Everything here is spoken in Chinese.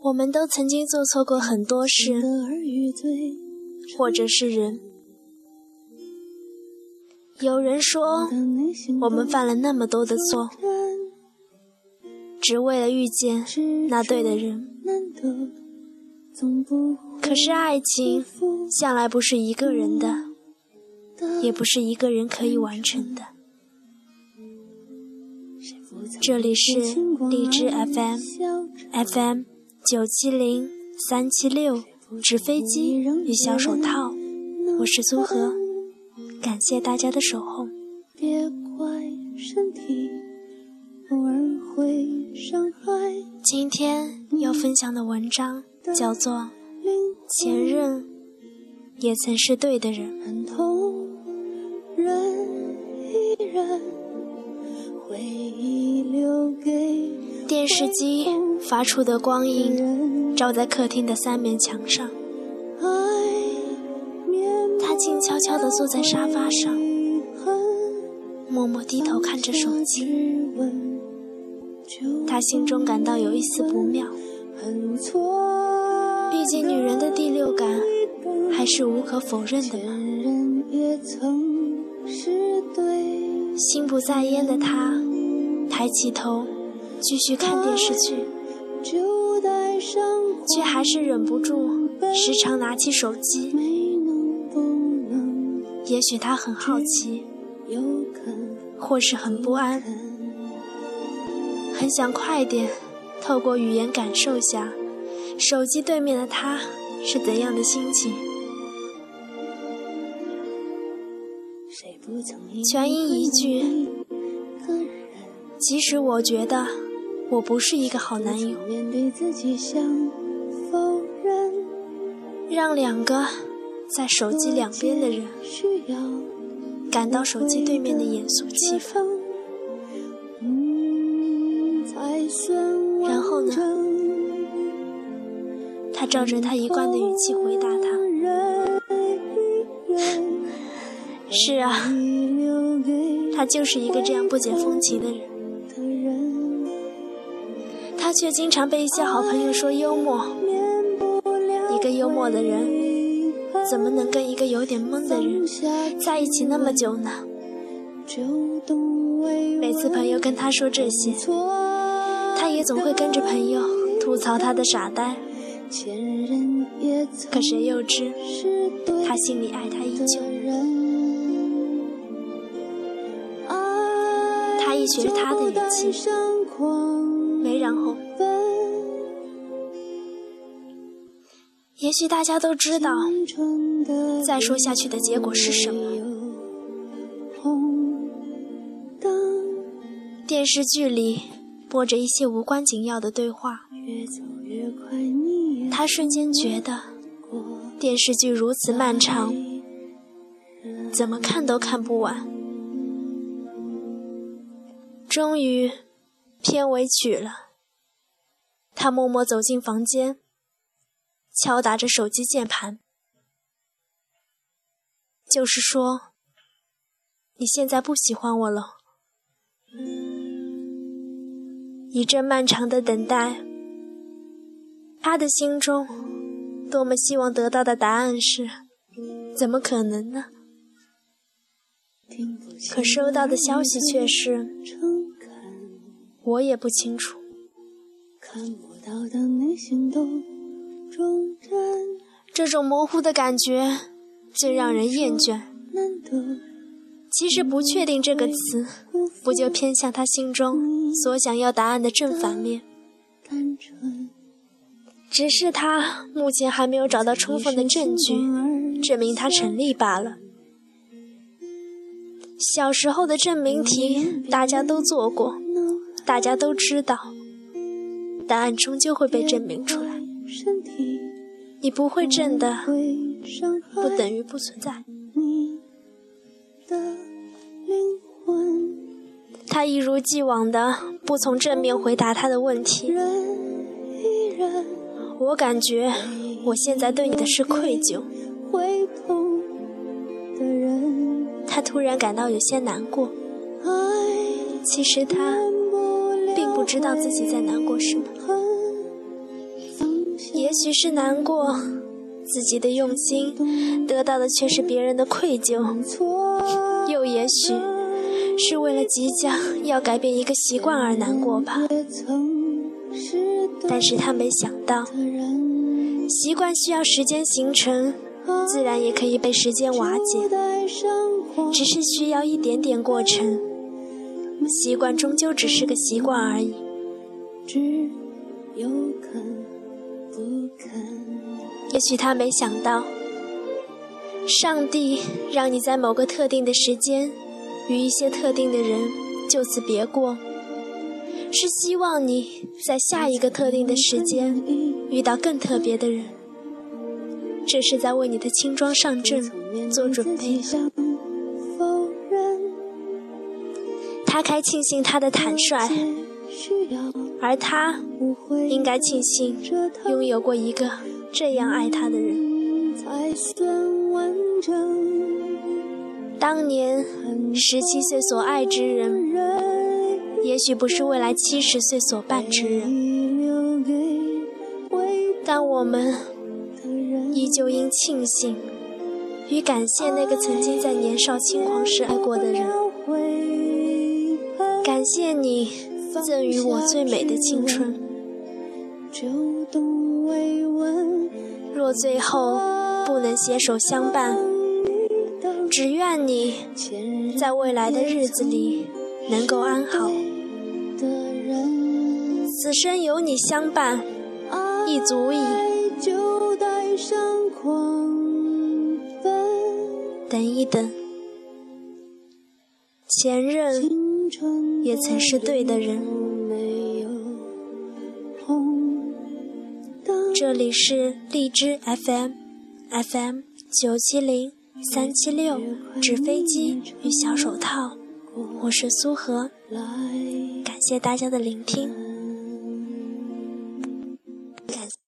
我们都曾经做错过很多事，或者是人。有人说，我们犯了那么多的错，只为了遇见那对的人。可是爱情向来不是一个人的，也不是一个人可以完成的。这里是荔枝 FM，FM 九七零三七六，纸飞机与小手套，我是苏荷，感谢大家的守候。今天要分享的文章叫做《前任也曾是对的人》。电视机发出的光影照在客厅的三面墙上，他静悄悄地坐在沙发上，默默低头看着手机。他心中感到有一丝不妙，毕竟女人的第六感还是无可否认的嘛。心不在焉的他，抬起头继续看电视剧，却还是忍不住时常拿起手机。也许他很好奇，或是很不安。很想快点透过语言感受下，手机对面的他是怎样的心情。全因一句，即使我觉得我不是一个好男友，让两个在手机两边的人感到手机对面的严肃气氛。照着他一贯的语气回答他：“是啊，他就是一个这样不解风情的人。他却经常被一些好朋友说幽默。一个幽默的人，怎么能跟一个有点懵的人在一起那么久呢？每次朋友跟他说这些。”他也总会跟着朋友吐槽他的傻呆，可谁又知他心里爱她依旧。他一学他的语气，没然后。也许大家都知道，再说下去的结果是什么？电视剧里。播着一些无关紧要的对话，他瞬间觉得电视剧如此漫长，怎么看都看不完。终于，片尾曲了。他默默走进房间，敲打着手机键盘，就是说，你现在不喜欢我了。一阵漫长的等待，他的心中多么希望得到的答案是：怎么可能呢？可收到的消息却是：我也不清楚。这种模糊的感觉，最让人厌倦。其实“不确定”这个词，不就偏向他心中所想要答案的正反面？只是他目前还没有找到充分的证据，证明他成立罢了。小时候的证明题，大家都做过，大家都知道，答案终究会被证明出来。你不会证的，不等于不存在。他一如既往的不从正面回答他的问题。我感觉我现在对你的是愧疚，他突然感到有些难过。其实他并不知道自己在难过什么，也许是难过自己的用心得到的却是别人的愧疚，又也许是为了即将要改变一个习惯而难过吧。但是他没想到，习惯需要时间形成，自然也可以被时间瓦解，只是需要一点点过程。习惯终究只是个习惯而已。也许他没想到，上帝让你在某个特定的时间，与一些特定的人就此别过。是希望你在下一个特定的时间遇到更特别的人，这是在为你的轻装上阵做准备。他该庆幸他的坦率，而他应该庆幸拥有过一个这样爱他的人。当年十七岁所爱之人。也许不是未来七十岁所伴之人，但我们依旧应庆幸与感谢那个曾经在年少轻狂时爱过的人。感谢你赠予我最美的青春。若最后不能携手相伴，只愿你在未来的日子里能够安好。此生有你相伴，亦足矣。等一等，前任也曾是对的人。这里是荔枝 FM，FM 九七零三七六，纸飞机与小手套，我是苏荷，感谢大家的聆听。